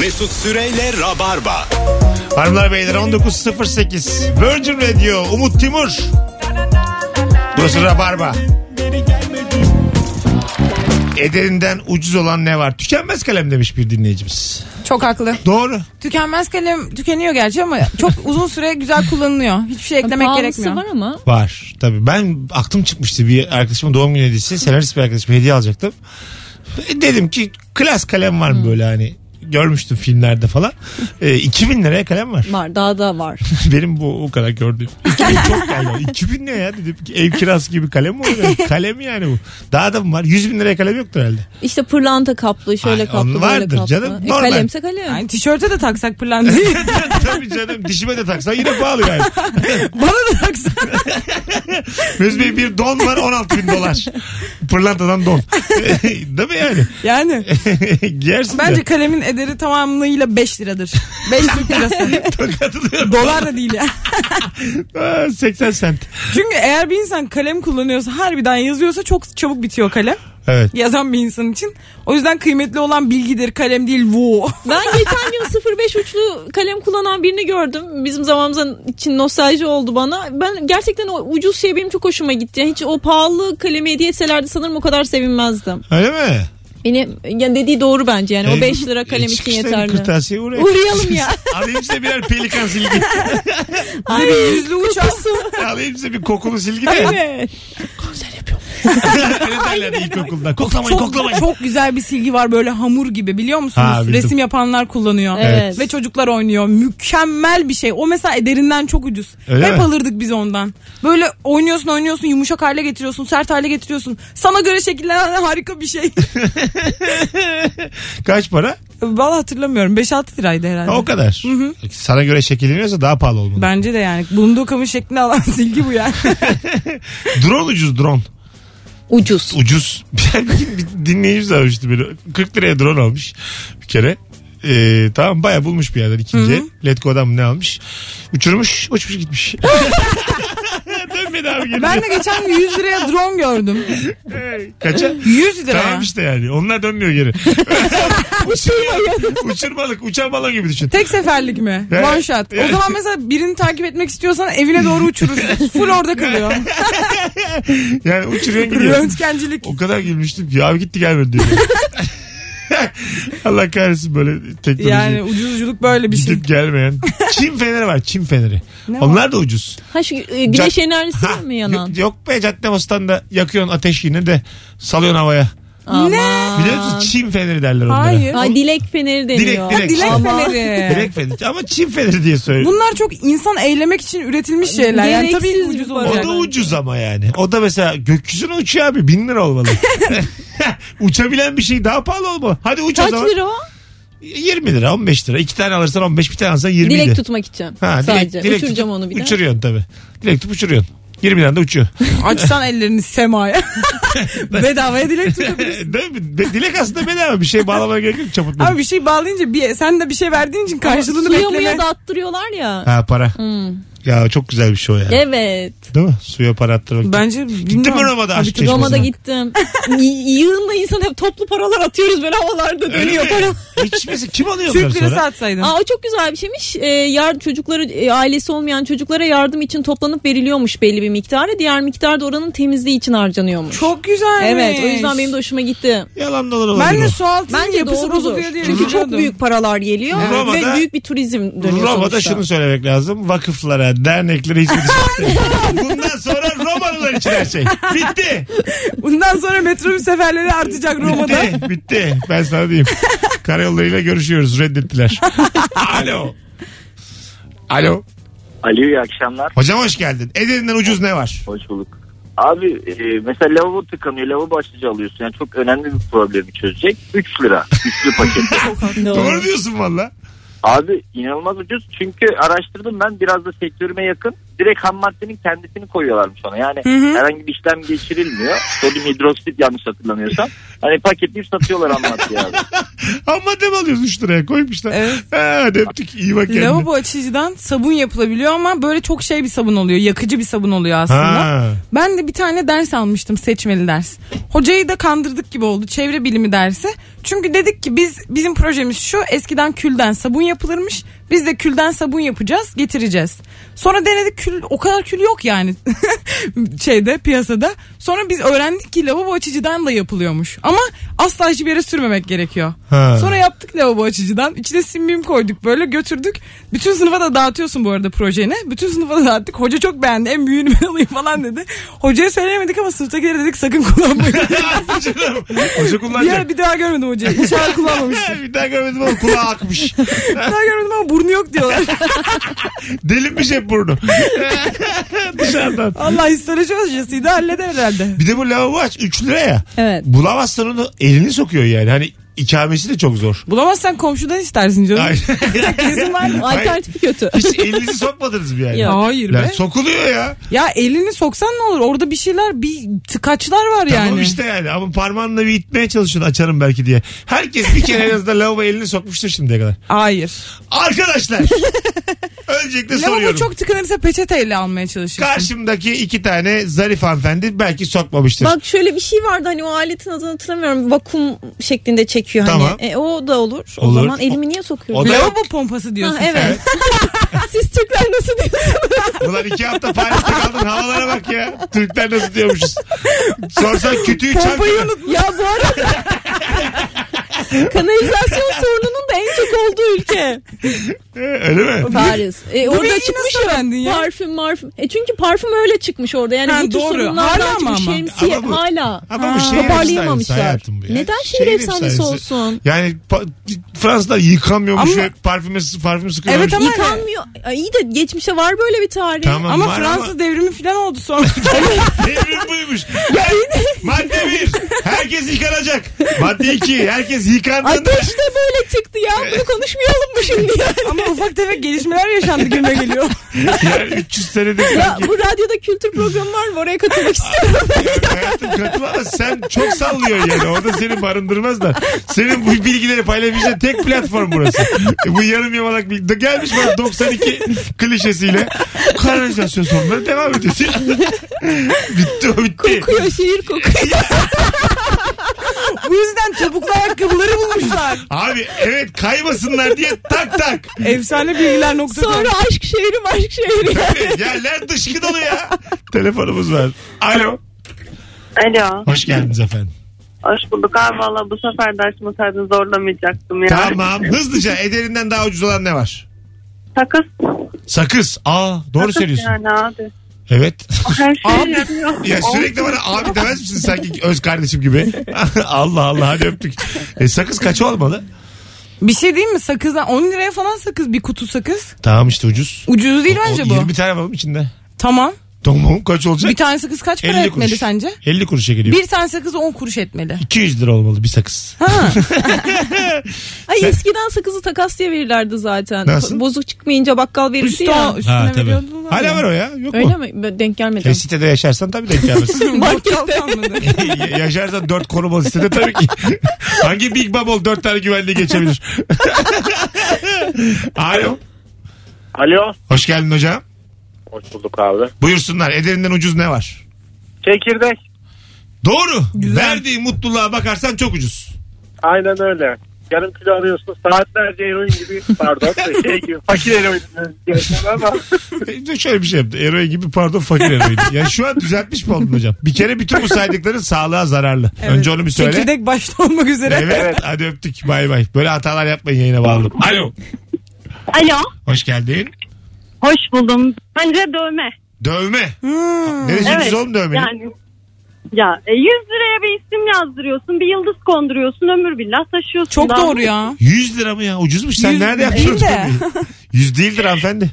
Mesut Süreyle Rabarba. Hanımlar beyler 19.08 Virgin Radio Umut Timur. Burası Rabarba. Ederinden ucuz olan ne var? Tükenmez kalem demiş bir dinleyicimiz. Çok haklı. Doğru. Tükenmez kalem tükeniyor gerçi ama çok uzun süre güzel kullanılıyor. Hiçbir şey eklemek Pahalısı gerekmiyor. var ama. Var. Tabii ben aklım çıkmıştı bir arkadaşımın doğum günü hediyesi. Senarist bir arkadaşıma hediye alacaktım. E, Dedim ki klas kalem var mı böyle hani görmüştüm filmlerde falan. E, 2000 liraya kalem var. Var daha da var. Benim bu o kadar gördüğüm. 2000 çok geldi. 2000 ne ya dedim ki ev kirası gibi kalem mi olur? kalem yani bu. Daha da mı var? 100 bin liraya kalem yoktur herhalde. İşte pırlanta kaplı şöyle Ay, kaplı böyle vardır kaplı. canım, E, normal. kalemse kalem. Yani tişörte de taksak pırlantayı. Tabii canım dişime de taksan yine pahalı yani. Bana da taksak. Mesut Bey bir don var 16 bin dolar. Pırlantadan don. Değil mi yani? Yani Giyersin bence de. kalemin ederi tamamıyla 5 liradır. 5 Türk lirası. Katılıyorum. Dolar da değil ya. Aa, 80 sent. Çünkü eğer bir insan kalem kullanıyorsa harbiden yazıyorsa çok çabuk bitiyor kalem. Evet. Yazan bir insan için. O yüzden kıymetli olan bilgidir kalem değil bu. Ben geçen gün 05 uçlu kalem kullanan birini gördüm. Bizim zamanımızın için nostalji oldu bana. Ben gerçekten o ucuz şey benim çok hoşuma gitti. Yani hiç o pahalı kalemi hediye etselerdi sanırım o kadar sevinmezdim. Öyle mi? Beni yani dediği doğru bence yani o 5 lira kalem e, için çıkışta bir yeterli. Kırtasiye uğrayın. Uğrayalım ya. Alayım size birer pelikan silgi. Ay, bir yüzlü uçak. Alayım size bir kokulu silgi de. Evet. Öyle derlerdi ilkokulda. Koklamayın Çok, koklamayın. çok güzel bir silgi var böyle hamur gibi biliyor musunuz? Ha, bildim. Resim yapanlar kullanıyor. Evet. Ve çocuklar oynuyor. Mükemmel bir şey. O mesela ederinden çok ucuz. Öyle Hep mi? alırdık biz ondan. Böyle oynuyorsun oynuyorsun yumuşak hale getiriyorsun sert hale getiriyorsun. Sana göre şekillenen harika bir şey. Kaç para? Vallahi hatırlamıyorum. 5-6 liraydı herhalde. Ha, o kadar. Sana göre şekilleniyorsa daha pahalı olmalı. Bence de yani bulunduğu kamu şeklini alan silgi bu yani. Drone ucuz drone. Ucuz. Ucuz. Bir, dinleyicimiz aramıştı beni. 40 liraya drone almış bir kere. Ee, tamam baya bulmuş bir yerden ikinci. Letgo'dan mı ne almış? Uçurmuş uçmuş gitmiş. Dönmedi abi geri. ben de geçen gün 100 liraya drone gördüm. Kaça? 100 liraya. Tamam işte yani. Onlar dönmüyor geri. Uçurmalık. Uçurmalık. Uçan balon gibi düşün. Tek seferlik mi? Evet. One shot. O zaman mesela birini takip etmek istiyorsan evine doğru uçurursun. Full orada kalıyor. Yani uçuruyorsun gidiyor. Röntgencilik. O kadar gülmüştüm ki abi gitti gelmedi diyor. Allah kahretsin böyle teknoloji. Yani ucuzculuk böyle bir şey. Gidip gelmeyen. Çin feneri var Çin feneri. Ne Onlar da ucuz. Ha şu e, güneş Cad- enerjisi Ha, mi yanan? Yok, yok be cadde bostanda yakıyorsun ateş yine de salıyorsun havaya. Aman. Biliyor musun Çin feneri derler onlara. Hayır. Ay dilek feneri deniyor. Dilek, dilek. Dilek Ama- feneri. Direkt feneri. Ama Çin feneri diye söylüyor. Bunlar çok insan eylemek için üretilmiş şeyler. Yani tabii Gereksiz ucuz bir O olacak. da ucuz ama yani. O da mesela gökyüzüne uçuyor abi. Bin lira olmalı. Uçabilen bir şey daha pahalı olmalı. Hadi uç o Kaç zaman. lira o? 20 lira 15 lira. İki tane alırsan 15 bir tane alırsan 20 lira. Dilek tutmak için. Ha, Sadece. dilek Uçuracağım tutup onu bir de. Uçuruyorsun tabii. Dilek tutup uçuruyorsun. 20 lira da uçuyor. Açsan ellerini semaya. Bedavaya dilek tutabilirsin. Değil mi? Dilek aslında bedava bir şey bağlamaya gerek yok çaputma. Abi bir şey bağlayınca bir, sen de bir şey verdiğin için karşılığını Suya bekleme. muya da attırıyorlar ya. Ha para. Ya çok güzel bir şey o ya. Evet. Değil mi? Suya para attırmak. Bence Gittin mi Roma'da aşk çeşmesine? Roma'da gittim. Y- Yığınla insan hep toplu paralar atıyoruz böyle havalarda dönüyor para. Hiç mesela kim alıyor onları Türk lirası sonra? atsaydın. Aa, o çok güzel bir şeymiş. Ee, yar çocukları e, ailesi olmayan çocuklara yardım için toplanıp veriliyormuş belli bir miktarı. Diğer miktar da oranın temizliği için harcanıyormuş. Çok güzel. Evet o yüzden benim de hoşuma gitti. Yalan dolan olabilir Ben de o. su altının Bence yapısı doğrudur. bozuluyor diye Çünkü çok büyük paralar geliyor Roma'da- ve büyük bir turizm dönüyor Roma'da sonuçta. şunu söylemek lazım. Vakıflara, derneklere hizmet edecek. Bundan sonra Romalılar için her şey. Bitti. Bundan sonra metrobüs seferleri artacak Roma'da. Bitti. Bitti. Ben sana diyeyim. Karayollarıyla görüşüyoruz. Reddettiler. Alo. Alo. Alo iyi akşamlar. Hocam hoş geldin. Ederinden ucuz ne var? Hoş bulduk. Abi e, mesela lavabo tıkanıyor. Lavabo başlıca alıyorsun. Yani çok önemli bir problemi çözecek. 3 lira. Üçlü paket. Doğru diyorsun valla. Abi inanılmaz ucuz. Çünkü araştırdım ben biraz da sektörüme yakın. Direkt ham maddenin kendisini koyuyorlarmış ona. Yani herhangi bir işlem geçirilmiyor. Sodyum hidroksit yanlış hatırlamıyorsam. Hani paketleyip satıyorlar anlat ya. Ham madde mi alıyorsun 3 liraya koymuşlar. Evet. Ha, öptük iyi bak kendine. Lavabo açıcıdan sabun yapılabiliyor ama böyle çok şey bir sabun oluyor. Yakıcı bir sabun oluyor aslında. Ha. Ben de bir tane ders almıştım seçmeli ders. Hocayı da kandırdık gibi oldu çevre bilimi dersi. Çünkü dedik ki biz bizim projemiz şu eskiden külden sabun yapılırmış. Biz de külden sabun yapacağız getireceğiz. Sonra denedik kül o kadar kül yok yani şeyde piyasada. Sonra biz öğrendik ki lavabo açıcıdan da yapılıyormuş. Ama asla hiçbir yere sürmemek gerekiyor. Ha. Sonra yaptık lavabo açıcıdan. İçine simbim koyduk böyle götürdük. Bütün sınıfa da dağıtıyorsun bu arada projeni. Bütün sınıfa da dağıttık. Hoca çok beğendi. En büyüğünü ben alayım falan dedi. Hocaya söyleyemedik ama sınıftakilere dedik sakın kullanmayın. Hoca bir, kullanacak. ara bir daha görmedim hocayı. İnşallah kullanmamıştır. bir daha görmedim ama kulağı akmış. bir daha görmedim ama burnu yok diyorlar. Delinmiş hep burnu. Dışarıdan. Allah histoloji hocasıydı halleder herhalde. Bir de bu lavabo aç 3 lira ya. Evet. Bulamazsan onu elini sokuyor yani. Hani ikamesi de çok zor. Bulamazsan komşudan istersin canım. Ay. Kesin var. Alternatifi kötü. Hiç elinizi sokmadınız mı yani? Yok. Hayır Lan be. sokuluyor ya. Ya elini soksan ne olur? Orada bir şeyler bir tıkaçlar var yani. Tamam işte yani ama parmağınla bir itmeye çalışıyorsun açarım belki diye. Herkes bir kere en azından lavabo elini sokmuştur şimdiye kadar. Hayır. Arkadaşlar öncelikle Lavabo soruyorum. çok tıkanırsa peçeteyle almaya çalışırsın. Karşımdaki iki tane zarif hanımefendi belki sokmamıştır. Bak şöyle bir şey vardı hani o aletin adını hatırlamıyorum. Vakum şeklinde çekiyor Tamam. hani. E, o da olur. O Olur. zaman elimi niye sokuyorum? O da- Lavabo pompası diyorsun. Ha, evet. Siz Türkler nasıl diyorsunuz? Ulan iki hafta Paris'te kaldın havalara bak ya. Türkler nasıl diyormuşuz. Sorsan kütüğü unut. ya bu arada kanalizasyon sorununun da en çok olduğu ülke. Öyle mi? Paris. E, orada çıkmış ya ya? parfüm marfüm. E çünkü parfüm öyle çıkmış orada. Yani Ha, bu tür doğru. Hala mı ama? şemsiye Ama bu- hala. Ama bu Ha. şehir efsanesi Toparlayamamışlar. hayatım bu ya. Neden şehir efsanesi olsun? Yani Fransızlar yıkamıyormuş Ama- ve parfüme, parfüm sıkıyormuş. Evet ama- Yıkanmıyor. Ay, iyi de geçmişte var böyle bir tarih. Tamam Ama Fransız devrimi falan oldu sonra. Devrim buymuş. Madde bir. Herkes yıkanacak. Madde iki. Herkes yıkandığında. Ateş de böyle çıktı ya. Bunu konuşmayalım mı şimdi yani? ama ufak tefek gelişmeler yaşandı gibime geliyor. Yani 300 senedir Ya sanki. bu radyoda kültür programı var mı? Oraya katılmak istiyorum. Yani hayatım katılamaz. Sen çok sallıyorsun yani. Orada seni barındırmazlar. Senin bu bilgileri paylaşabileceğin tek platform burası. bu yarım yamalak bilgi. Gelmiş bana 92 klişesiyle kanalizasyon sorunları devam ediyor. bitti o bitti. kokuyor şehir kokuyor. Bu yüzden topuklu ayakkabıları bulmuşlar. Abi evet kaymasınlar diye tak tak. Efsane bilgiler nokta. Sonra aşk şehrim aşk şehri. Yerler dışkı dolu ya. Telefonumuz var. Alo. Alo. Hoş geldiniz efendim. Hoş bulduk abi valla bu sefer de açmasaydın zorlamayacaktım ya. Tamam. Hızlıca ederinden daha ucuz olan ne var? Sakız. Sakız. Aa doğru Sakız söylüyorsun. Yani abi. Evet. Her şey Abi. yarıyor. Ya sürekli bana abi demez misin sanki öz kardeşim gibi? Allah Allah hadi öptük. E, sakız kaç olmalı? Bir şey değil mi sakızdan 10 liraya falan sakız bir kutu sakız. Tamam işte ucuz. Ucuz değil O- bence o bu. 20 tane var mı içinde? Tamam. Tamam kaç olacak? Bir tane sakız kaç para 50 etmeli kuruş. sence? 50 kuruşa geliyor. Bir tane sakız 10 kuruş etmeli. 200 lira olmalı bir sakız. Ha. Ay Sen- eskiden sakızı takas diye verirlerdi zaten. Nasıl? Bozuk çıkmayınca bakkal verirdi Üstü ya. o, üstüne Ha tabii. veriyordular Hala ya. var o ya. Yok Öyle mu? mi? Ben denk gelmedim. E, sitede yaşarsan tabii denk gelmezsin. Bakkal kalmadı. yaşarsan 4 korumalı sitede tabii ki. Hangi Big Bubble 4 tane güvenliği geçebilir? Alo. Alo. Hoş geldin hocam. Hoş bulduk abi. Buyursunlar. Ederinden ucuz ne var? Çekirdek. Doğru. Güzel. Verdiği mutluluğa bakarsan çok ucuz. Aynen öyle. Yarım kilo alıyorsun saatlerce eroin gibi pardon şey gibi fakir eroin ama Şöyle bir şey yaptı. Eroin gibi pardon fakir eroin. Yani şu an düzeltmiş mi oldun hocam? Bir kere bütün bu saydıkların sağlığa zararlı. Önce onu bir söyle. Çekirdek başta olmak üzere. Evet, hadi öptük. Bay bay. Böyle hatalar yapmayın yayına bağladım. Alo. Alo. Hoş geldin. Hoş buldum. Bence dövme. Dövme. Hmm. Neresi Evet. ucuz oğlum dövmenin? Yani ya e, 100 liraya bir isim yazdırıyorsun. Bir yıldız konduruyorsun. Ömür billah taşıyorsun. Çok Daha- doğru ya. 100 lira mı ya? Ucuzmuş. Sen Yüz nerede değil yaptın de. dövmeyi? 100 değildir hanımefendi.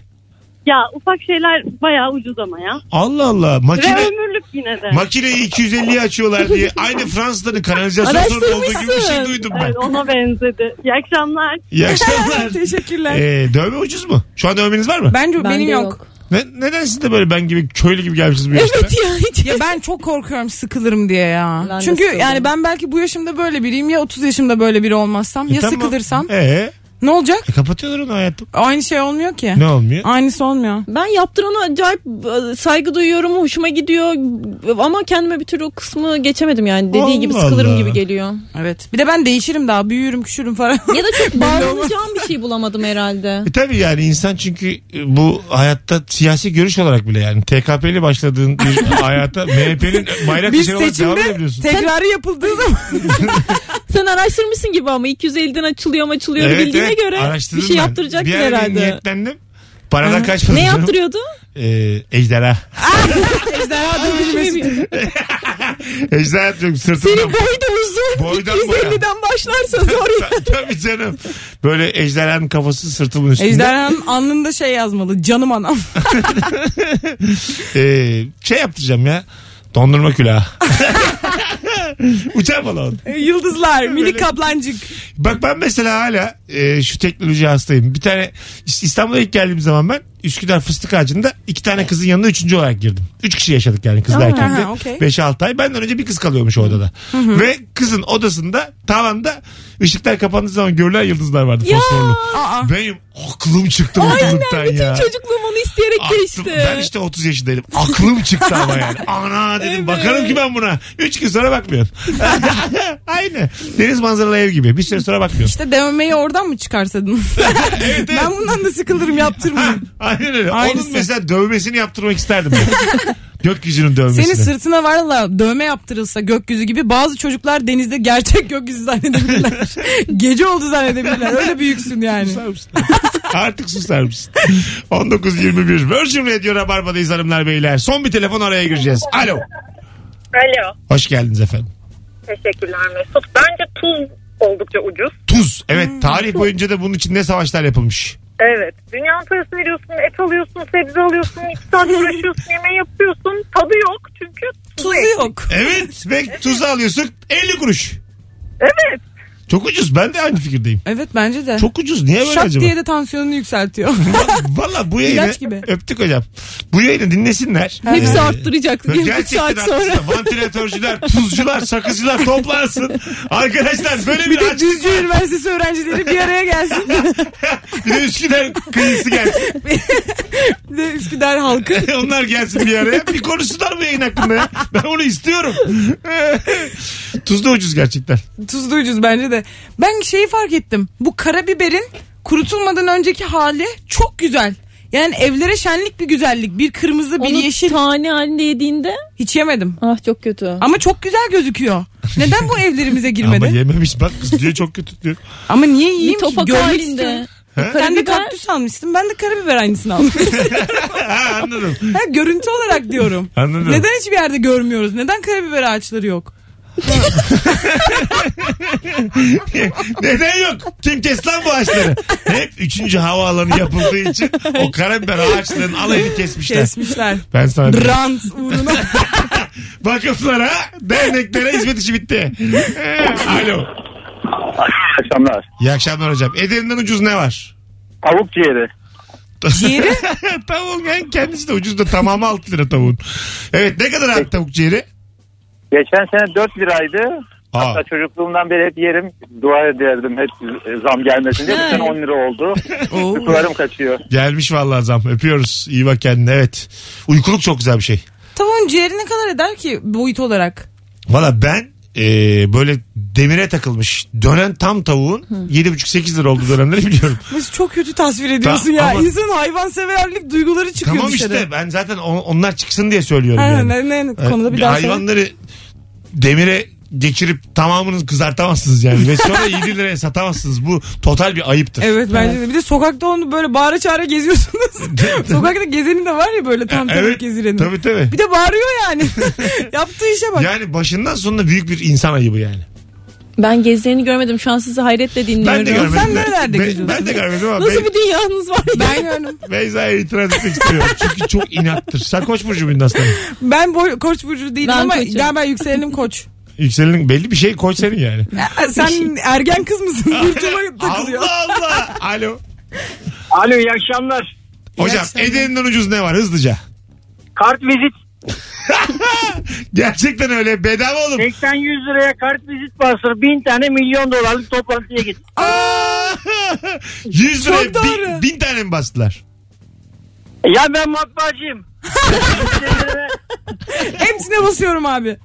Ya ufak şeyler bayağı ucuz ama ya. Allah Allah. Ve Makine, ömürlük yine de. makineyi 250'ye açıyorlar diye. Aynı Fransızların kanalizasyon sorunu olduğu gibi bir şey duydum ben. Evet ona benzedi. İyi akşamlar. İyi akşamlar. Teşekkürler. Ee, dövme ucuz mu? Şu an dövmeniz var mı? Bence benim yok. yok. Ne, neden siz de böyle ben gibi köylü gibi gelmişsiniz bu yaşta? Evet ya hiç. Ya ben çok korkuyorum sıkılırım diye ya. Ben de Çünkü yani ben belki bu yaşımda böyle biriyim ya 30 yaşımda böyle biri olmazsam ya E tamam. sıkılırsam. Ee, Ne olacak? e, kapatıyorlar onu hayatım. Aynı şey olmuyor ki. Ne olmuyor? Aynısı olmuyor. Ben yaptırana acayip e, saygı duyuyorum. Hoşuma gidiyor. Ama kendime bir türlü o kısmı geçemedim yani. Dediği gibi Allah sıkılırım Allah. gibi geliyor. Evet. Bir de ben değişirim daha. Büyürüm, küçülürüm falan. Ya da çok bağlanacağım bir şey bulamadım herhalde. E tabii yani insan çünkü e, bu hayatta siyasi görüş olarak bile yani TKP'li başladığın bir hayata MHP'nin bayrak Bir olarak devam edebiliyorsun. tekrarı yapıldığı zaman. Sen araştırmışsın gibi ama 250'den açılıyor mu açılıyor Evet, bildiğine evet, göre bir şey ben. yaptıracaktın bir herhalde. niyetlendim. Paradan kaçmadı. Ne canım. yaptırıyordu? Ee, ejderha. Ejderha dövülmesi. ejderha yapıyorum sırtımdan. Senin boy da uzun. Boydan boya. 250'den başlarsa zor ya. Tabii canım. Böyle ejderhanın kafası sırtımın üstünde. Ejderhanın alnında şey yazmalı. Canım anam. Ee, şey yaptıracağım ya. Dondurma külahı. Uçan balon. Yıldızlar, Böyle- kaplancık. Bak ben mesela hala e, şu teknoloji hastayım. Bir tane İs- İstanbul'a ilk geldiğim zaman ben Üsküdar Fıstık Ağacı'nda iki tane kızın yanında üçüncü olarak girdim. Üç kişi yaşadık yani kızla erkekle. ha, okey. 5-6 ay. Benden önce bir kız kalıyormuş o odada. Ve kızın odasında tavanda ışıklar kapandığı zaman görülen yıldızlar vardı fosforlu. Aa. Benim aklım çıktı mutluluktan ya. Çocukluğum onu isteyerek Aklım- geçti. ben işte 30 yaşındaydım. Aklım çıktı ama yani. Ana dedim bakarım ki ben buna. 3 gün sonra bakmıyorum. Aynı. Deniz manzaralı ev gibi. Bir süre sonra bakmıyorum. İşte dövmeyi oradan mı çıkarsadın? evet, evet. ben bundan da sıkılırım yaptırmayayım. Aynen öyle. Aynısı. Onun mesela dövmesini yaptırmak isterdim. ben. Gökyüzünün dövmesini. Senin sırtına valla dövme yaptırılsa gökyüzü gibi bazı çocuklar denizde gerçek gökyüzü zannedebilirler. Gece oldu zannedebilirler. Öyle büyüksün yani. Susar mısın? Artık susar mısın? 19.21 Virgin Radio Rabarba'dayız hanımlar beyler. Son bir telefon araya gireceğiz. Alo. Alo. Hoş geldiniz efendim. Teşekkürler Mesut. Bence tuz oldukça ucuz. Tuz. Evet Hmm. tarih boyunca da bunun için ne savaşlar yapılmış. Evet. Dünyanın parasını veriyorsun, et alıyorsun, sebze alıyorsun, iki saat uğraşıyorsun, yemeği yapıyorsun. Tadı yok çünkü tuzu Tuzu yok. Evet ve tuzu alıyorsun 50 kuruş. Evet. Çok ucuz. Ben de aynı fikirdeyim. Evet bence de. Çok ucuz. Niye böyle Şak acaba? diye de tansiyonunu yükseltiyor. Valla bu yayını İlaç gibi. öptük hocam. Bu yayını dinlesinler. Hepsi Ee, arttıracak. Bir Gerçekten saat sonra. aslında vantilatörcüler, tuzcular, sakızcılar toplansın. Arkadaşlar böyle bir, Bir de aç. Düzce Üniversitesi öğrencileri bir araya gelsin. Bir de Üsküdar kıyısı gelsin. Bir de Üsküdar halkı. Onlar gelsin bir araya. Bir konuşsunlar bu yayın hakkında ya. Ben onu istiyorum. Tuz da ucuz gerçekten. Tuzlu ucuz bence de. Ben şeyi fark ettim. Bu karabiberin kurutulmadan önceki hali çok güzel. Yani evlere şenlik bir güzellik. Bir kırmızı bir Onu yeşil. tane halinde yediğinde Hiç yemedim. ah çok kötü. Ama çok güzel gözüküyor. Neden bu evlerimize girmedi? Ama yememiş bak kız diyor çok kötü diyor. Ama niye Bir yiyeyim ki? topak Görmek halinde. istiyorum. Ha? Sen de Karabiber- kaktüs almışsın. Ben de karabiber aynısını almışım. ha, anladım. ha, görüntü olarak diyorum. Anladım. Neden hiçbir yerde görmüyoruz? Neden karabiber ağaçları yok? Neden yok? Kim kes lan bu ağaçları? Hep 3. havaalanı yapıldığı için o karabiber ağaçlarının alayını kesmişler. Kesmişler. Ben sana diyeyim. Rant uğruna. Vakıflara, derneklere hizmet işi bitti. Ee, Alo. Akşamlar. İyi akşamlar hocam. Edirne'den ucuz ne var? Tavuk ciğeri. Ciğeri? Tavuğun yani kendisi de ucuz da tamamı 6 lira tavuğun. Evet ne kadar abi tavuk ciğeri? Geçen sene 4 liraydı. Aa. Hatta çocukluğumdan beri hep yerim. Dua ederdim hep e, zam gelmesin diye. Bu sene 10 lira oldu. Uykularım kaçıyor. Gelmiş vallahi zam. Öpüyoruz. İyi bak kendine evet. Uykuluk çok güzel bir şey. Tavuğun ciğeri ne kadar eder ki boyut olarak? Valla ben e, böyle demire takılmış dönen tam tavuğun 7,5-8 lira olduğu dönemleri biliyorum. Nasıl çok kötü tasvir ediyorsun Ta- ya. ama- İnsanın hayvanseverlik duyguları çıkıyor tamam dışarı. işte ben zaten on- onlar çıksın diye söylüyorum Ha, yani. ne, ne, konuda bir daha söyle. Hayvanları demire geçirip tamamını kızartamazsınız yani. Ve sonra 7 liraya satamazsınız. Bu total bir ayıptır. Evet bence de. Bir de sokakta onu böyle bağıra çağıra geziyorsunuz. Sokakta gezeni de var ya böyle tam tavuk evet. gezireni. Tabii tabii. Bir de bağırıyor yani. Yaptığı işe bak. Yani başından sonuna büyük bir insan ayıbı yani. Ben gezlerini görmedim. Şu an sizi hayretle dinliyorum. Ben de görmedim. Sen nerelerde ben, geziyorsun? ben de görmedim ama Nasıl ben, bir dünyanız var ya? Ben gördüm. Beyza'ya itiraz etmek istiyorum. Çünkü çok inattır. Sen koç burcu muydun aslanım? Ben boy, koç burcu değilim Ben ama koçum. galiba yükselenim koç. Yükselenin belli bir şey koç senin yani. Ya, Sen ergen kız mısın? Burcuma takılıyor. Allah Allah. Alo. Alo iyi akşamlar. Hocam ederinden ucuz ne var hızlıca. Kart vizit Gerçekten öyle bedava oğlum. 80-100 liraya kart vizit bastır. 1000 tane milyon dolarlık toplantıya git. Aa! 100 liraya Çok doğru. bin, bin tane mi bastılar? Ya ben matbaacıyım. Hepsine basıyorum abi.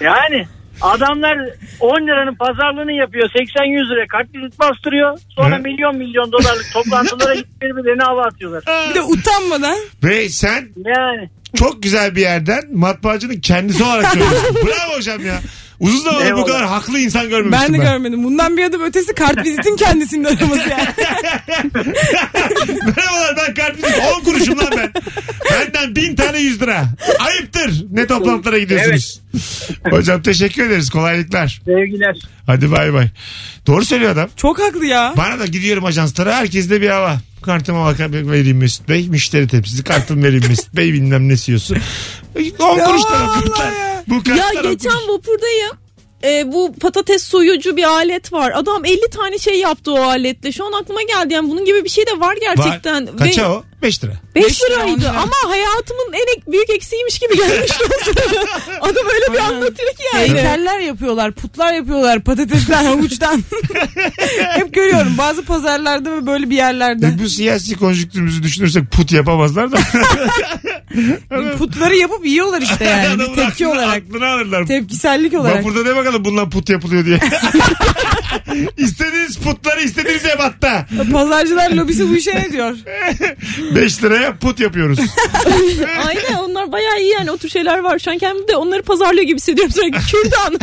yani adamlar 10 liranın pazarlığını yapıyor. 80-100 liraya kart vizit bastırıyor. Sonra Hı. milyon milyon dolarlık toplantılara gidip birbirlerine hava atıyorlar. Bir de utanmadan. Ve sen Yani çok güzel bir yerden matbaacının kendisi olarak söylüyorsun. Bravo hocam ya. Uzun zamandır bu Eyvallah. kadar haklı insan görmemiştim Ben ben. de görmedim. Bundan bir adım ötesi kart vizitin kendisinin araması yani. Merhabalar ben kartvizit 10 kuruşum lan ben. Benden bin tane 100 lira. Ayıptır. Ne toplantılara gidiyorsunuz. Hocam teşekkür ederiz. Kolaylıklar. sevgiler. Hadi bay bay. Doğru söylüyor adam. Çok haklı ya. Bana da gidiyorum ajanslara herkeste bir hava. Kartıma bak vereyim Mesut Bey. Müşteri tepsisi kartımı vereyim Mesut Bey. Bilmem ne yiyorsun. 10 Ya kuruştan Allah ya. Bu Ya on geçen vapurdayım. E, bu patates soyucu bir alet var. Adam 50 tane şey yaptı o aletle. Şu an aklıma geldi. Yani bunun gibi bir şey de var gerçekten. Var. Kaça o? 5 lira. 5 Beş lira, on liraydı lira. ama hayatımın en büyük eksiğiymiş gibi gelmiş. Adam öyle bir anlatıyor ki yani. Heykeller yapıyorlar, putlar yapıyorlar patatesten, havuçtan. Hep görüyorum bazı pazarlarda ve böyle bir yerlerde. E, bu siyasi konjüktürümüzü düşünürsek put yapamazlar da. Putları yapıp yiyorlar işte yani. Bir tepki olarak. Aklını alırlar. Tepkisellik olarak. Vapurda de bakalım bundan put yapılıyor diye. istediğiniz putları istediğiniz ebatta. Pazarcılar lobisi bu işe ne diyor? 5 liraya put yapıyoruz. Aynen onlar bayağı iyi yani o tür şeyler var. Şu an kendimi de onları pazarlıyor gibi hissediyorum sürekli. Kürdan.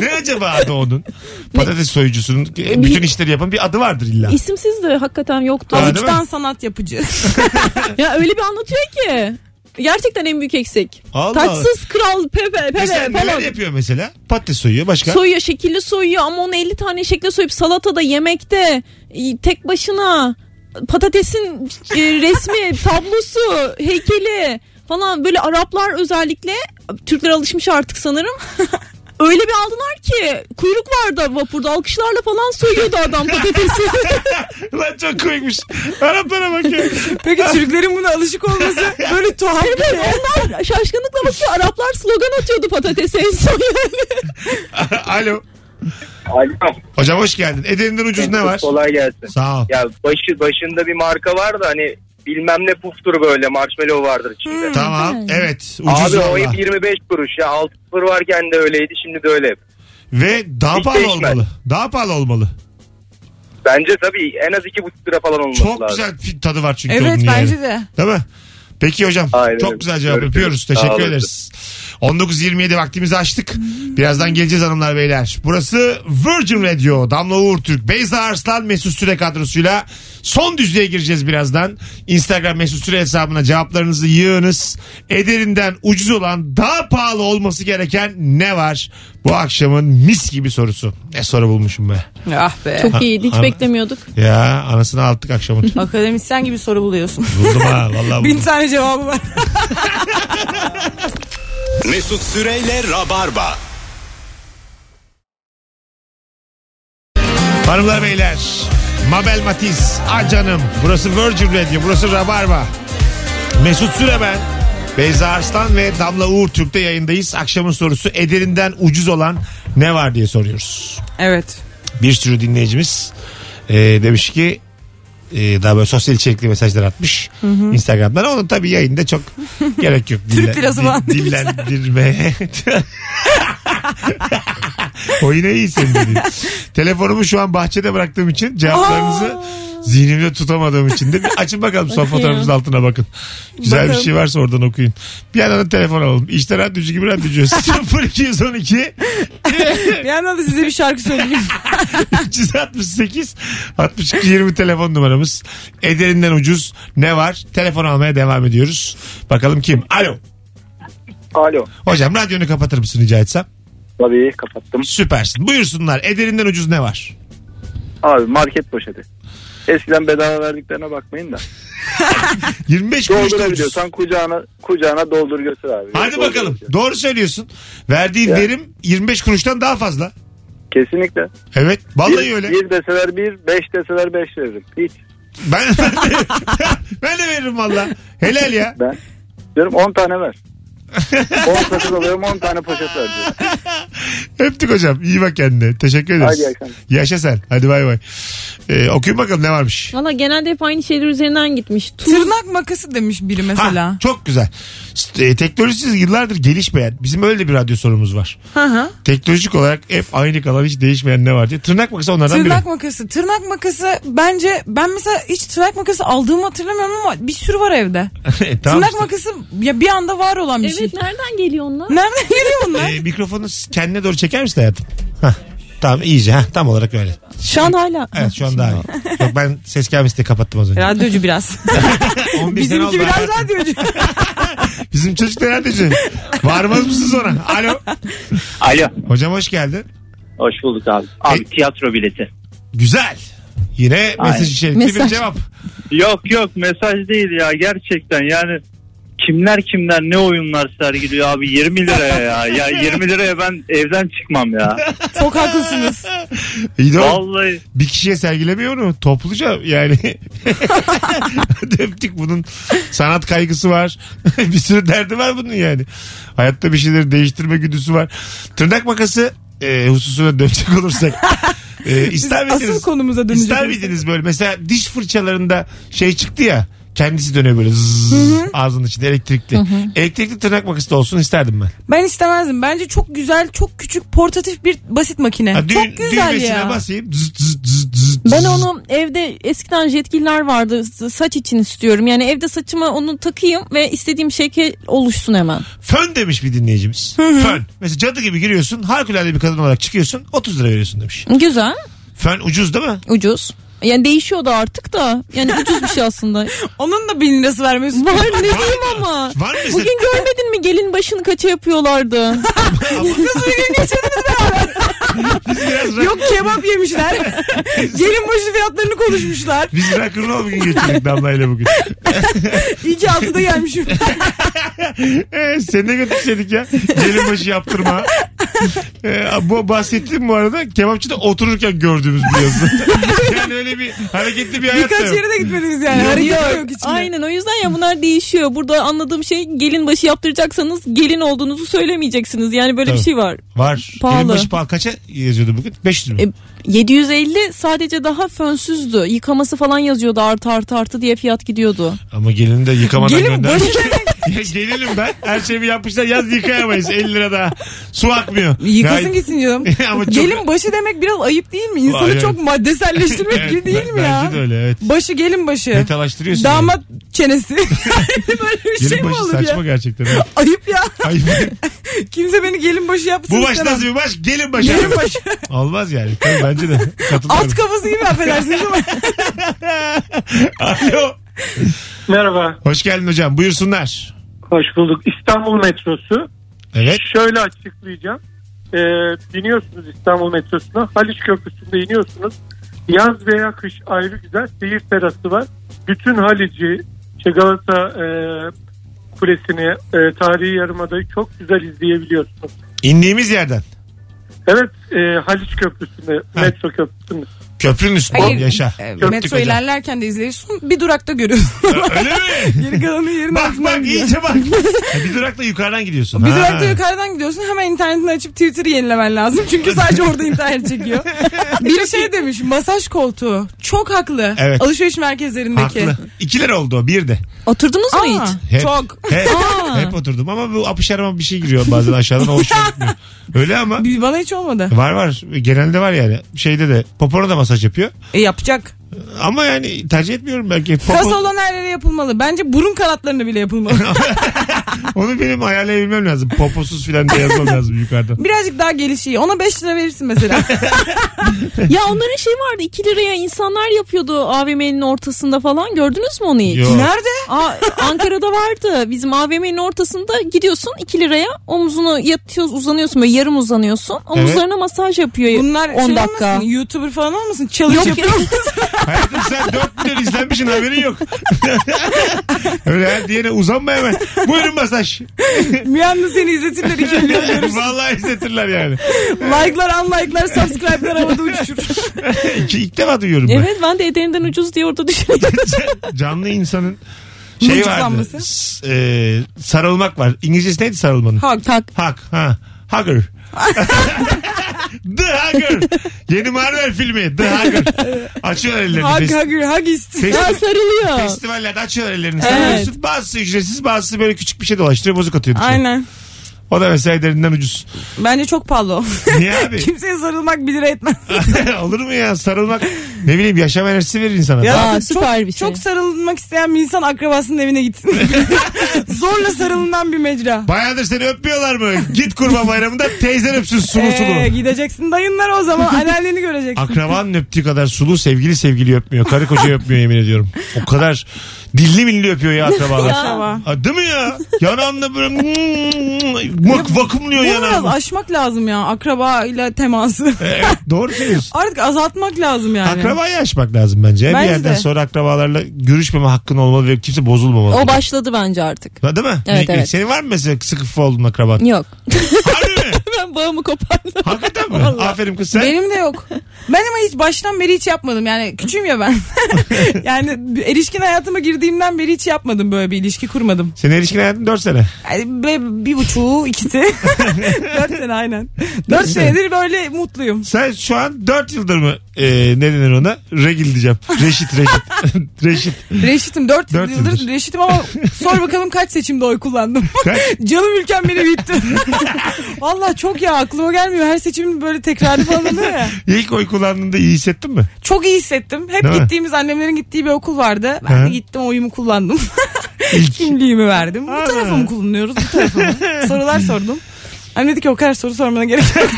ne acaba adı onun? Patates soyucusunun e, bütün işleri yapan bir adı vardır illa. İsimsiz de hakikaten yoktu. Havuçtan sanat yapıcı. ya öyle bir anlatıyor ki. Gerçekten en büyük eksik. Allah Taçsız kral pepe Mesela pepe neler falan. yapıyor mesela? Patates soyuyor başka? Soyuyor şekilli soyuyor ama onu 50 tane şekle soyup salatada yemekte e, tek başına patatesin e, resmi tablosu heykeli falan böyle Araplar özellikle Türkler alışmış artık sanırım. Öyle bir aldılar ki kuyruk vardı vapurda alkışlarla falan soyuyordu adam patatesi. Lan çok koymuş. Araplara bak ya. Peki Türklerin buna alışık olması böyle tuhaf bir şey. Onlar şaşkınlıkla bakıyor Araplar slogan atıyordu patatese en son yani. Alo. Alo. Hocam hoş geldin. Ederinden ucuz ne var? Kolay gelsin. Sağ ol. Ya başı başında bir marka var da hani bilmem ne puftur böyle marshmallow vardır içinde. Tamam. Evet. Ucuz Abi o valla. hep 25 kuruş ya. 6 sıfır varken de öyleydi şimdi de öyle. Ve daha Hiç pahalı değişmez. olmalı. Daha pahalı olmalı. Bence tabii en az 2,5 lira falan olması Çok lazım. güzel fi- tadı var çünkü Evet onun yani. bence de. Değil mi? Peki hocam. Aynen Çok güzel cevap Görüşürüz. yapıyoruz. Sağ Teşekkür ederiz. 19.27 vaktimizi açtık. Birazdan geleceğiz hanımlar beyler. Burası Virgin Radio. Damla Uğur Türk, Beyza Arslan, Mesut Süre kadrosuyla son düzlüğe gireceğiz birazdan. Instagram Mesut Süre hesabına cevaplarınızı yığınız. Ederinden ucuz olan daha pahalı olması gereken ne var? Bu akşamın mis gibi sorusu. Ne soru bulmuşum be. Ah be. Çok iyiydi hiç Ha- beklemiyorduk. Ya anasını attık akşamın. Akademisyen gibi soru buluyorsun. Buldum ha vallahi Bin buldum. tane cevabı var. Mesut Süreyle Rabarba. Hanımlar beyler Mabel Matiz Ah canım Burası Virgin Radio Burası Rabarba Mesut Süre ben Beyza Arslan ve Damla Uğur Türk'te yayındayız. Akşamın sorusu ederinden ucuz olan ne var diye soruyoruz. Evet. Bir sürü dinleyicimiz e, demiş ki e, daha böyle sosyal içerikli mesajlar atmış Instagram'dan. Onun tabii yayında çok gerek yok. Türk lirası falan di- dillendirme. o yine iyi senin dediğin. Telefonumu şu an bahçede bıraktığım için cevaplarınızı zihnimde tutamadığım için de bir açın bakalım son fotoğrafımızın altına bakın. Güzel bir Bakalım. şey varsa oradan okuyun. Bir yandan da telefon alalım. İşte radyocu gibi radyocu. 0212 Bir yandan da size bir şarkı söyleyeyim. 368 62 20 telefon numaramız. Ederinden ucuz ne var? Telefon almaya devam ediyoruz. Bakalım kim? Alo. Alo. Hocam radyonu kapatır mısın rica etsem? Tabii kapattım. Süpersin. Buyursunlar. Ederinden ucuz ne var? Abi market poşeti. Eskiden bedava verdiklerine bakmayın da. 25 kuruş da ucuz. Doldurabiliyorsan kucağına, kucağına doldur götür abi. Hadi Doldur bakalım. götür. Doğru söylüyorsun. Verdiğin Ya. verim 25 kuruştan daha fazla. Kesinlikle. Evet. Vallahi bir, öyle. Bir deseler bir, beş deseler beş veririm. Hiç. Ben, ben, de, ben de veririm valla. Helal ya. Ben diyorum 10 tane ver. 10 sakız alıyorum 10 tane poşet ver diyorum. Öptük hocam. İyi bak kendine. Teşekkür ederiz. Hadi akşamlar. Yaşa sen. Hadi bay bay. Ee, okuyun bakalım ne varmış. Valla genelde hep aynı şeyler üzerinden gitmiş. Tuz, Tırnak makası demiş biri mesela. Ha, çok güzel. E, teknolojisiz yıllardır gelişmeyen bizim öyle bir radyo sorumuz var. Hı hı. Teknolojik olarak hep aynı kalan hiç değişmeyen ne var diye. Tırnak makası onlardan Tırnak biri. makası. Tırnak makası bence ben mesela hiç tırnak makası aldığımı hatırlamıyorum ama bir sürü var evde. E, tamam tırnak işte. makası ya bir anda var olan bir evet şey. nereden geliyor onlar? Nereden geliyor bunlar? E, mikrofonu kendine doğru çeker misin hayatım? Hah. Tamam iyice. Hah, tam olarak öyle. Şu an hala. Evet şu an daha iyi. Yok ben ses gelmesi diye kapattım az önce. Radyocu biraz. 11 sene oldu Bizimki biraz hayatım. radyocu. Bizim çocuk da radyocu. Varmaz mısınız ona? Alo. Alo. Hocam hoş geldin. Hoş bulduk abi. Abi E- tiyatro bileti. Güzel. Yine mesaj içerikli bir Mesaj. cevap. Yok yok mesaj değil ya gerçekten yani kimler kimler ne oyunlar sergiliyor abi 20 liraya ya. Ya 20 liraya ben evden çıkmam ya. Çok haklısınız. İyi de o Vallahi bir kişiye sergilemiyor onu. Topluca yani. Hadi öptük bunun sanat kaygısı var. bir sürü derdi var bunun yani. Hayatta bir şeyleri değiştirme güdüsü var. Tırnak makası e, hususuna dönecek olursak. E, ister Asıl miydiniz? konumuza dönecek. İster olursak. miydiniz böyle mesela diş fırçalarında şey çıktı ya kendisi dönüyor böyle zzz, ağzının içinde elektrikli. Elektrikli tırnak makası da olsun isterdim ben. Ben istemezdim. Bence çok güzel, çok küçük, portatif bir basit makine. Ha, düğün, çok güzel düğmesine ya. basayım. Zzz, zzz, zzz, zzz, Ben onu evde eskiden jetgiller vardı s- saç için istiyorum. Yani evde saçıma onu takayım ve istediğim şekil oluşsun hemen. Fön demiş bir dinleyicimiz. Fön. Mesela cadı gibi giriyorsun. Harikulade bir kadın olarak çıkıyorsun. 30 lira veriyorsun demiş. Güzel, Fön ucuz değil mi? ucuz. Yani değişiyor da artık da. Yani ucuz bir şey aslında. Onun da bin lirası vermiyorsun. Var ne diyeyim ama. Var mı? Bugün görmedin mi gelin başını kaça yapıyorlardı? Biz biraz rock, Yok kebap yemişler. Gelin başı fiyatlarını konuşmuşlar. biz rock'n'roll bugün geçirdik Damla ile bugün. İyi ki altıda gelmişim. Ee, seni de götürseydik ya. Gelin başı yaptırma. Ee, bu bahsettiğim bu arada kebapçıda otururken gördüğümüz bir yazı. yani öyle bir hareketli bir hayat da Birkaç yok. yere de gitmediniz yani. Yok. Hareket Yok, yok içinde. Aynen o yüzden ya bunlar değişiyor. Burada anladığım şey gelin başı yaptıracaksanız gelin olduğunuzu söylemeyeceksiniz. Yani böyle Tabii. bir şey var. Var. Pahalı. Gelin başı pahalı. Kaça yazıyordu bugün? 500 mü? E, 750 sadece daha fönsüzdü. Yıkaması falan yazıyordu artı artı artı diye fiyat gidiyordu. Ama gelini de yıkamadan Gelin gönder. başı Ya Gelinim ben. Her şeyi yapmışlar. Yaz yıkayamayız. 50 lira daha. Su akmıyor. Yıkasın Ya- gitsin canım. Ama çok- Gelin başı demek biraz ayıp değil mi? İnsanı Evet. çok maddeselleştirmek Evet, gibi değil ben- mi ya? Bence de öyle evet. Başı gelin başı. Metalaştırıyorsun. Damat çenesi. Böyle bir yani. şey Gelin mi başı olur saçma ya? gerçekten. evet. Ayıp ya. Ay, Kimse beni gelin başı yapsın bu baş istemem. nasıl bir baş? Gelin başı. Gelin başı. Olmaz yani. Tabii bence de. Katılıyorum. At kafası gibi affedersiniz ama. Alo. Merhaba. Hoş geldin hocam. Buyursunlar. Hoş bulduk. İstanbul metrosu. Evet. Şöyle açıklayacağım. Ee, biniyorsunuz İstanbul metrosuna. Haliç Köprüsü'nde iniyorsunuz. Yaz veya kış ayrı güzel. Seyir terası var. Bütün Halic'i, işte Galata e, Kulesi'ni, e, tarihi yarımadayı çok güzel izleyebiliyorsunuz. İndiğimiz yerden. Evet e, Haliç Köprüsü'nde, metro köprüsünde. Köprünün üstünde Hayır. yaşa. E, Metro hocam. ilerlerken de izliyorsun. Bir durakta görüyorsun. Öyle mi? Geri kalanı yerin bak altından bak gidiyor. iyice bak. Ha, bir durakta yukarıdan gidiyorsun. Bir Ha. durakta yukarıdan gidiyorsun hemen internetini açıp Twitter'ı yenilemen lazım. Çünkü sadece orada internet çekiyor. Bir şey demiş masaj koltuğu. Çok haklı. Evet. Alışveriş merkezlerindeki. Haklı. İkiler oldu o. Bir de. Oturdunuz mu Aa, hiç? Hep, Çok. Hep, Aa. hep oturdum ama bu apış arama bir şey giriyor bazen aşağıdan o hoşuma gitmiyor. Öyle ama Bir- Bana hiç olmadı. var var genelde var yani şeyde de popona da masaj yapıyor E yapacak. Ama yani tercih etmiyorum belki Kas Popo, olan her yere yapılmalı. Bence burun kanatlarına bile yapılmalı. onu benim ayarlayabilmem lazım poposuz filan diye yazmam lazım yukarıdan Birazcık daha gelişiyor. Ona 5 lira verirsin mesela. Ya onların şey vardı 2 liraya insanlar yapıyordu AVM'nin ortasında falan. Gördünüz mü onu hiç? Yok. Nerede? Aa, Ankara'da vardı. Bizim AVM'nin ortasında gidiyorsun 2 liraya omzunu yatıyorsun uzanıyorsun böyle yarım uzanıyorsun. Omuzlarına masaj yapıyor Bunlar 10 şey dakika. olmasın? YouTuber falan olmasın? Challenge Yok yapıyor musun? hayatım sen 4 milyon izlenmiş yapmışsın haberin yok. Öyle her diyene uzanma hemen. Buyurun masaj. Bir anda seni izletirler iki milyon görürsün. Vallahi izletirler yani. Like'lar, unlike'lar, subscribe'lar havada uçuşur. İlk, ilk defa duyuyorum ben. Evet ben de ederinden ucuz diye orada düşünüyorum. Canlı insanın şey vardı. S- e, sarılmak var. İngilizcesi neydi sarılmanın? Hak. Tak. Hug. Ha. Hugger. The Hugger. Yeni Marvel filmi. The Hugger. Açıyorlar ellerini. Hag, Fes- hag, hagist. festival- Ya sarılıyor. Festivallerde açıyorlar ellerini. Evet. Sarılıyorsun. Bazısı ücretsiz bazısı böyle küçük bir şey dolaştırıyor bozuk atıyor. dışarı. Aynen. O da mesela ederinden ucuz. Bence çok pahalı o. Niye abi? Kimseye sarılmak 1 lira etmez. Olur mu ya sarılmak ne bileyim yaşam enerjisi verir insana. Ya Aa, çok, süper bir şey. Çok sarılmak isteyen bir insan akrabasının evine gitsin. Zorla sarılınan bir mecra. Bayağıdır seni öpmüyorlar mı? Git kurban bayramında teyzen öpsün sulu Ee, sulu. gideceksin dayınlar o zaman anneanneni göreceksin. Akrabanın öptüğü kadar sulu sevgili sevgili öpmüyor. Karı koca öpmüyor yemin ediyorum. O kadar dilli milli öpüyor ya akrabalar. Akraba. Ha, değil mi ya? Yanağında böyle mak vakumluyor Bunu biraz yanağını. aşmak lazım ya akraba ile teması. Evet, doğru söylüyorsun. Artık azaltmak lazım yani. Akrabayı aşmak lazım bence. Bence bir yerden de. sonra akrabalarla görüşmeme hakkın olmalı ve kimse bozulmamalı. O başladı bence artık. Ha, Değil mi? Evet, Ne- evet. Senin var mı mesela sıkı fıfı olduğun akraban? Yok. Harbi mi? Ben bağımı kopardım. Hakikaten mi? Vallahi. Aferin kız sen. Benim de yok. Ben ama hiç baştan beri hiç yapmadım. Yani küçüğüm ya ben. yani erişkin hayatıma girdiğimden beri hiç yapmadım böyle bir ilişki kurmadım. Senin ilişkin hayatın 4 sene. Yani be- bir buçuğu ikisi. Dört sene aynen. Dört senedir böyle mutluyum. Sen şu an 4 yıldır mı e, ne denir ona? Regil diyeceğim. Reşit Reşit. Reşit. Reşitim dört, Dört yıldır yıldır. reşitim ama sor bakalım kaç seçimde oy kullandım. Kaç? Canım ülkem beni bitti. Valla çok ya aklıma gelmiyor. Her seçimin böyle tekrarı falan oluyor ya. İlk oy kullandığında iyi hissettin mi? Çok iyi hissettim. Hep Değil mi? gittiğimiz annemlerin gittiği bir okul vardı. Ben Hı. de gittim oyumu kullandım. İlk. Kimliğimi verdim. Bu Ha. tarafa mı kullanıyoruz? Bu tarafa mı? Sorular sordum. Annem dedi ki o kadar soru sormana gerek yok.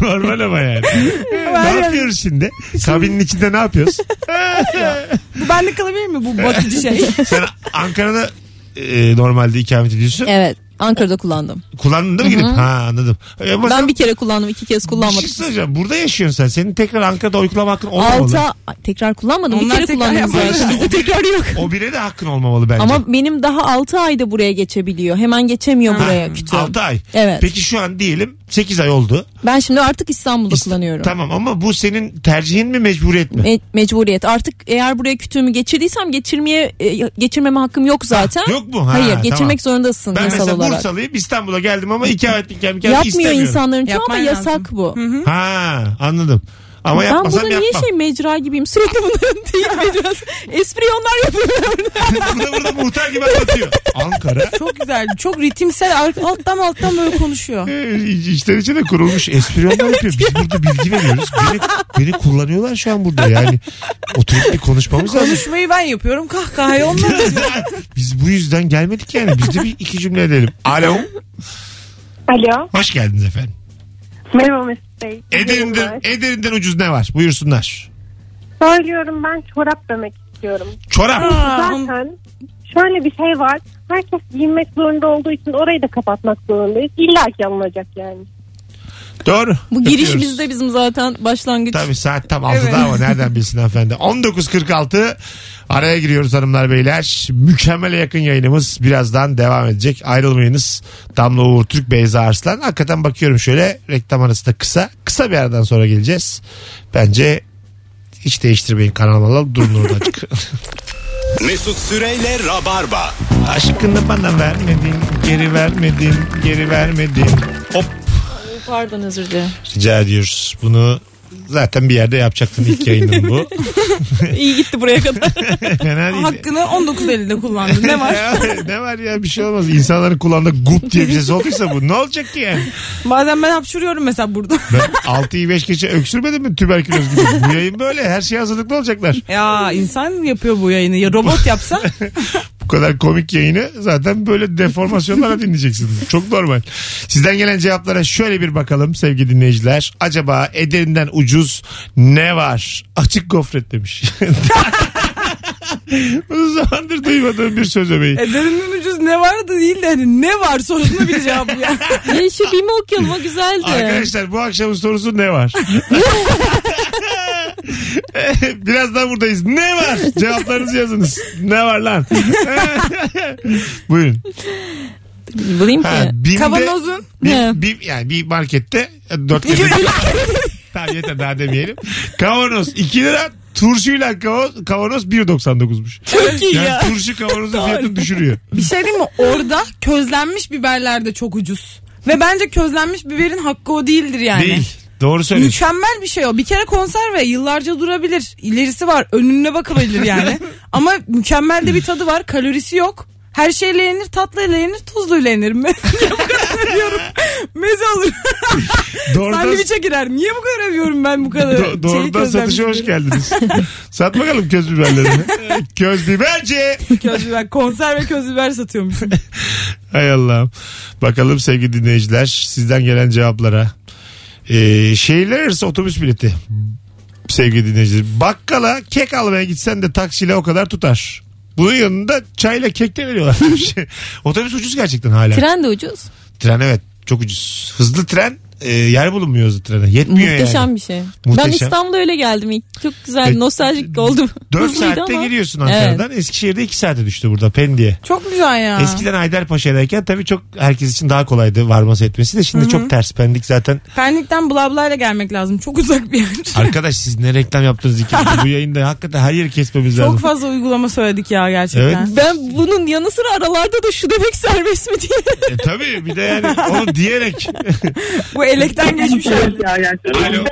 Normal ama yani. ne yapıyoruz şimdi? Kabinin içinde ne yapıyoruz? Bu bende kalabilir mi bu batıcı şey? Sen Ankara'da e, normalde ikamet ediyorsun. Evet. Ankara'da kullandım. Kullandın değil mi gidip? Ha anladım. E, ama sen- Ben bir kere kullandım. iki kez bir kullanmadım. şey söyleyeceğim. Burada yaşıyorsun sen. Senin tekrar Ankara'da oy kullanma hakkın olmamalı. Altı Ay, tekrar kullanmadım. Onlar bir kere tekrar kullandım yapmadı. zaten. Bizde tekrar yok. O bire de hakkın olmamalı bence. Ama benim daha 6 ayda buraya geçebiliyor. Hemen geçemiyor buraya kütüğüm. 6 ay. Evet. Peki şu an diyelim 8 ay oldu. Ben şimdi artık İstanbul'da İst- kullanıyorum. Tamam ama bu senin tercihin mi mecburiyet mi? Me- mecburiyet. Artık eğer buraya kütüğümü geçirdiysem geçirmeye e, geçirmeme hakkım yok zaten. yok mu? Ha, Hayır, geçirmek tamam. zorundasın Ben yasal mesela olarak. Bursalıyım İstanbul'a geldim ama ikamet ikamet ikamet Yapmıyor istemiyorum. insanların çoğu ama Yapman yasak lazım. bu. Ha anladım. Ama Ben yapmasam burada niye yapmam. şey mecra gibiyim? Sürekli bunların teyit ediyoruz. Espri onlar yapıyor. burada burada muhtar gibi anlatıyor. Ankara. Çok güzel. Çok ritimsel alttan alttan böyle konuşuyor. İçten içe de kurulmuş espriyonlar yapıyor. Biz burada bilgi veriyoruz. Beni, beni kullanıyorlar şu an burada yani. Oturup bir konuşmamız lazım. Konuşmayı ben yapıyorum. Kahkahayı onlar. Biz bu yüzden gelmedik yani. Biz de bir iki cümle edelim. Alo. Alo. Hoş geldiniz efendim. Merhaba Mesut Bey. Ederinden, Ederinden ucuz ne var? Buyursunlar. Söylüyorum ben çorap demek istiyorum. Çorap. Zaten şöyle bir şey var. Herkes giyinmek zorunda olduğu için orayı da kapatmak zorundayız. İlla ki alınacak yani. Doğru. Bu giriş Öpüyoruz. bizde bizim zaten başlangıç. Tabii saat tam 6'da Evet. ama nereden bilsin hanımefendi. 19.46 araya giriyoruz hanımlar beyler. Mükemmele yakın yayınımız birazdan devam edecek. Ayrılmayınız. Damla Uğur Türk, Beyza Arslan. Hakikaten bakıyorum şöyle reklam arası da kısa. Kısa bir aradan sonra geleceğiz. Bence hiç değiştirmeyin kanalı durun orada açık. Mesut Süreyle Rabarba. Aşkını bana vermedin, geri vermedin, geri vermedin. Hop Pardon özür dilerim. rica ediyoruz. Bunu zaten bir yerde yapacaktın ilk yayının bu. İyi gitti buraya kadar. Fena değil. Hakkını 19.50'de kullandın. Ne var? Ya, ne var ya bir şey olmaz. İnsanların kullandığı gup diye bir ses olduysa bu ne olacak ki yani? Bazen ben hapşuruyorum mesela burada. Ben 6'yı 5 geçe öksürmedim mi tüberküloz gibi? Bu yayın böyle her şey hazırlıklı olacaklar. Ya insan yapıyor bu yayını. Ya robot yapsa Bu kadar komik yayını zaten böyle deformasyonlara dinleyeceksin. Çok normal. Sizden gelen cevaplara şöyle bir bakalım sevgili dinleyiciler. Acaba ederinden ucuz ne var? Açık gofret demiş. Uzun zamandır duymadığım bir söz öbeği. Ederinin ucuz ne vardı değil de hani ne var sorusuna bir cevap ya. ya şu bimi okuyalım o güzeldi. Arkadaşlar bu akşamın sorusu ne var? Birazdan buradayız. Ne var? Cevaplarınızı yazınız. Ne var lan? Buyurun. Bulayım ki. Ha, BİM'de- Kavanozun. Ne? Bir, bir, yani bir markette dört kere. tamam yeter daha demeyelim. Kavanoz 2 lira. Turşuyla kavanoz, kavanoz 1.99'muş. Çok iyi Yani ya. turşu kavanozun fiyatını düşürüyor. Bir şey diyeyim mi? Orada közlenmiş biberler de çok ucuz. Ve bence közlenmiş biberin hakkı o değildir yani. Değil. Doğru söylüyorsun. Mükemmel bir şey o. Bir kere konserve yıllarca durabilir. İlerisi var. Önüne bakabilir yani. Ama mükemmel de bir tadı var. Kalorisi yok. Her şeyle yenir, tatlıyla yenir, tuzluyla yenir mi? Niye bu kadar övüyorum? Meze olur. Doğrudan, Sandviçe girer. Niye bu kadar övüyorum ben bu kadar? do- doğrudan satışa hoş geldiniz. Sat bakalım köz biberlerini. köz biberci. Köz biber. Konserve köz biber satıyormuş. Hay Allah'ım. Bakalım sevgili dinleyiciler sizden gelen cevaplara. Ee, şehirler arası otobüs bileti. Sevgili dinleyiciler. Bakkala kek almaya gitsen de taksiyle o kadar tutar. Bunun yanında çayla kek de veriyorlar. Otobüs ucuz gerçekten hala. Tren, Tren de ucuz. evet çok ucuz. Hızlı tren e, yer bulunmuyor hızlı trene. Yetmiyor Muhteşem yani. bir şey. Muhteşem. Ben İstanbul'a öyle geldim ilk. Çok güzel, Evet. nostaljik oldum. 4 Hızlıydı saatte ama. geliyorsun Ankara'dan. Eskişehir'de 2 saate düştü burada Pendik'e. Çok güzel ya. Eskiden Haydarpaşa'dayken tabii çok herkes için daha kolaydı varması etmesi de şimdi çok ters. Pendik zaten Pendik'ten Blabla gelmek lazım. Çok uzak bir yer. Arkadaş siz ne reklam yaptınız ikiniz bu yayında hakikaten her yeri kesmemiz lazım. Çok fazla uygulama söyledik ya gerçekten. Evet. Ben bunun yanı sıra aralarda da şu demek serbest mi diye. E, tabii bir de yani onu diyerek. Bu elekten geçmiş. hali. Alo.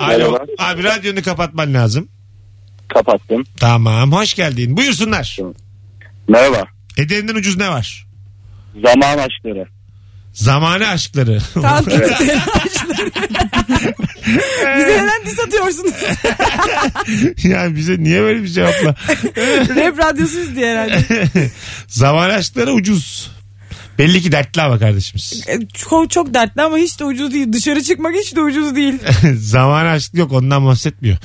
Alo. Merhaba. Abi radyonu kapatman lazım. Kapattım. Tamam hoş geldin. Buyursunlar. Merhaba. Ederinden ucuz ne var? Zaman aşkları. Zamane aşkları. Tamam. Bize neden dis atıyorsunuz? yani bize niye böyle bir cevapla? Rap radyosuyuz diye herhalde. Zamane aşkları ucuz. Belli ki dertli ama kardeşimiz. E, Çok, çok dertli ama hiç de ucuz değil. Dışarı çıkmak hiç de ucuz değil. Zamane aşk yok ondan bahsetmiyor.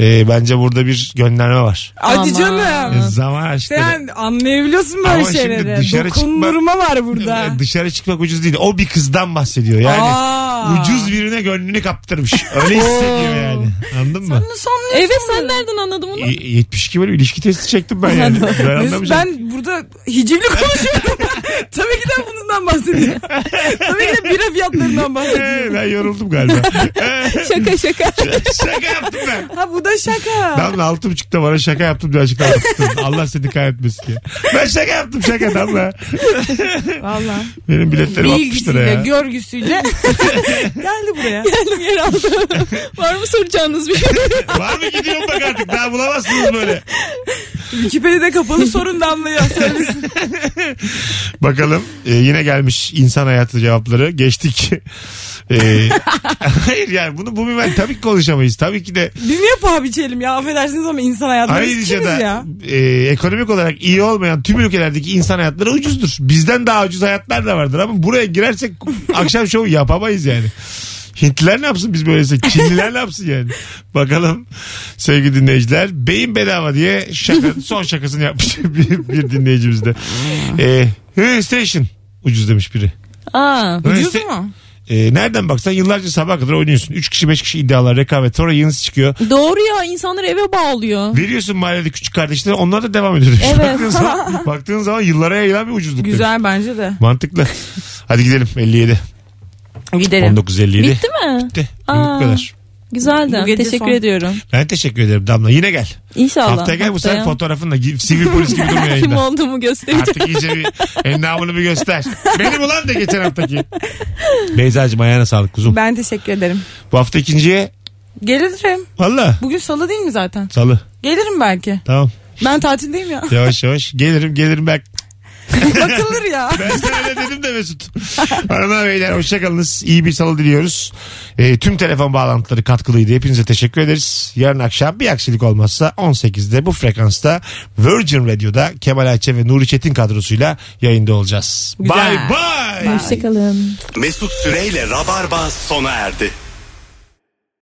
Ee, bence burada bir gönderme var. Hadi canım. Zaman aşkları. Sen anlayabiliyorsun böyle Ama şimdi şeyleri. dışarı Dokundurma var burada. Ee, Dışarı çıkmak ucuz değil. O bir kızdan bahsediyor. Yani Aa. ucuz birine gönlünü kaptırmış. Öyle hissediyor yani. Anladın mı? Anlıyorsun? Evet sen nereden anladın bunu? Y- 72 böyle ilişki testi çektim ben yani. ben ben burada hicivli konuşuyorum. Bundan bahsediyor. Tabii ki de bira fiyatlarından bahsediyor. Ee, ben yoruldum galiba. Şaka şaka. şaka yaptım ben. Ha bu da şaka. Damla altı buçukta bana şaka yaptım diye açıklama yaptım. Allah seni kahretmesin diye. Ben şaka yaptım şaka Damla. Valla. Benim biletlerim 60 lira ya. görgüsüyle geldi buraya. Geldim yer aldım. Var mı soracağınız bir şey? Var mı gidiyorum bak artık daha bulamazsınız böyle. Wikipedia'da kapalı sorun damlıyor. Söylesin. Bakalım e, yine gelmiş insan hayatı cevapları. Geçtik. E, hayır yani bunu bu ben tabii ki konuşamayız. Tabii ki de Biz niye paha biçelim ya affedersiniz ama insan hayatında biz ayrıca da ya? e, ekonomik olarak iyi olmayan tüm ülkelerdeki insan hayatları ucuzdur. Bizden daha ucuz hayatlar da vardır ama buraya girersek akşam şovu yapamayız yani. Hintliler ne yapsın biz böylese? Çinliler ne yapsın yani? Bakalım sevgili dinleyiciler. Beyin bedava diye şaka, son şakasını yapmış bir, bir dinleyicimiz de. Ee, station ucuz demiş biri. Aa. Ucuz sta- mu? Ee, nereden baksan yıllarca sabah kadar oynuyorsun. 3 kişi 5 kişi iddialar rekabet. Sonra yenisi çıkıyor. Doğru ya insanlar eve bağlıyor. Veriyorsun mahallede küçük kardeşlere onlar da devam ediyor. Evet. baktığın, zaman, baktığın zaman yıllara yayılan bir ucuzluk. demiş. Güzel bence de. Mantıklı. Hadi gidelim 57. Gidelim. 19.57. Bitti mi? Bitti. Aa. Bu kadar. Güzeldi. Bu gece Teşekkür son. ediyorum. Ben teşekkür ederim Damla. Yine gel. İnşallah. Haftaya gel bu sefer fotoğrafınla sivil polis gibi durma Kim yayında. olduğumu göstereceğim. Artık iyice bir endamını bir göster. Benim ulan de geçen haftaki. Beyza'cığım ayağına sağlık kuzum. Ben teşekkür ederim. Bu hafta ikinciye Gelirim. valla Bugün salı değil mi zaten? salı. Gelirim belki. Tamam. Ben tatildeyim ya. Yavaş yavaş gelirim gelirim bak. Bakılır ya. Ben sana öyle dedim de Mesut. Hanımlar beyler hoşçakalınız. İyi bir salı diliyoruz. Ee, tüm telefon bağlantıları katkılıydı. Hepinize teşekkür ederiz. Yarın akşam bir aksilik olmazsa 18'de bu frekansta Virgin Radio'da Kemal Ayçe ve Nuri Çetin kadrosuyla yayında olacağız. Güzel. Bye bye. Hoşçakalın. Mesut Süreyle Rabarba sona erdi.